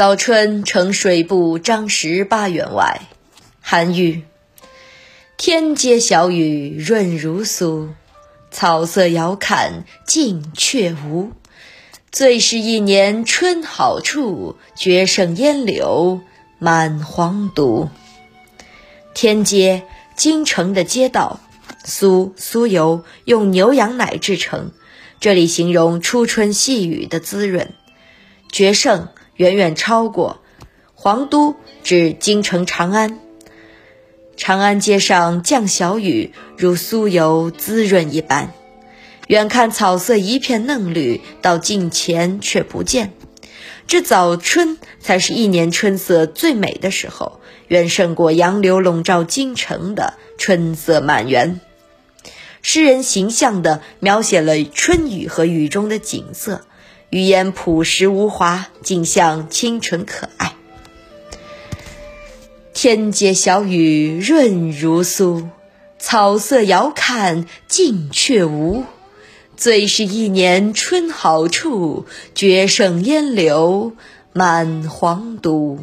早春呈水部张十八员外。韩愈。天街小雨润如酥，草色遥看近却无。最是一年春好处，绝胜烟柳满皇都。天街，京城的街道。酥，酥油用牛羊奶制成，这里形容初春细雨的滋润。绝胜，远远超过。皇都，指京城长安。长安街上降小雨，如酥油滋润一般。远看草色一片嫩绿，到近前却不见。这早春才是一年春色最美的时候，远胜过杨柳笼罩京城的春色满园。诗人形象地描写了春雨和雨中的景色，语言朴实无华，景象清纯可爱。天街小雨润如酥，草色遥看近却无。最是一年春好处，绝胜烟柳满皇都。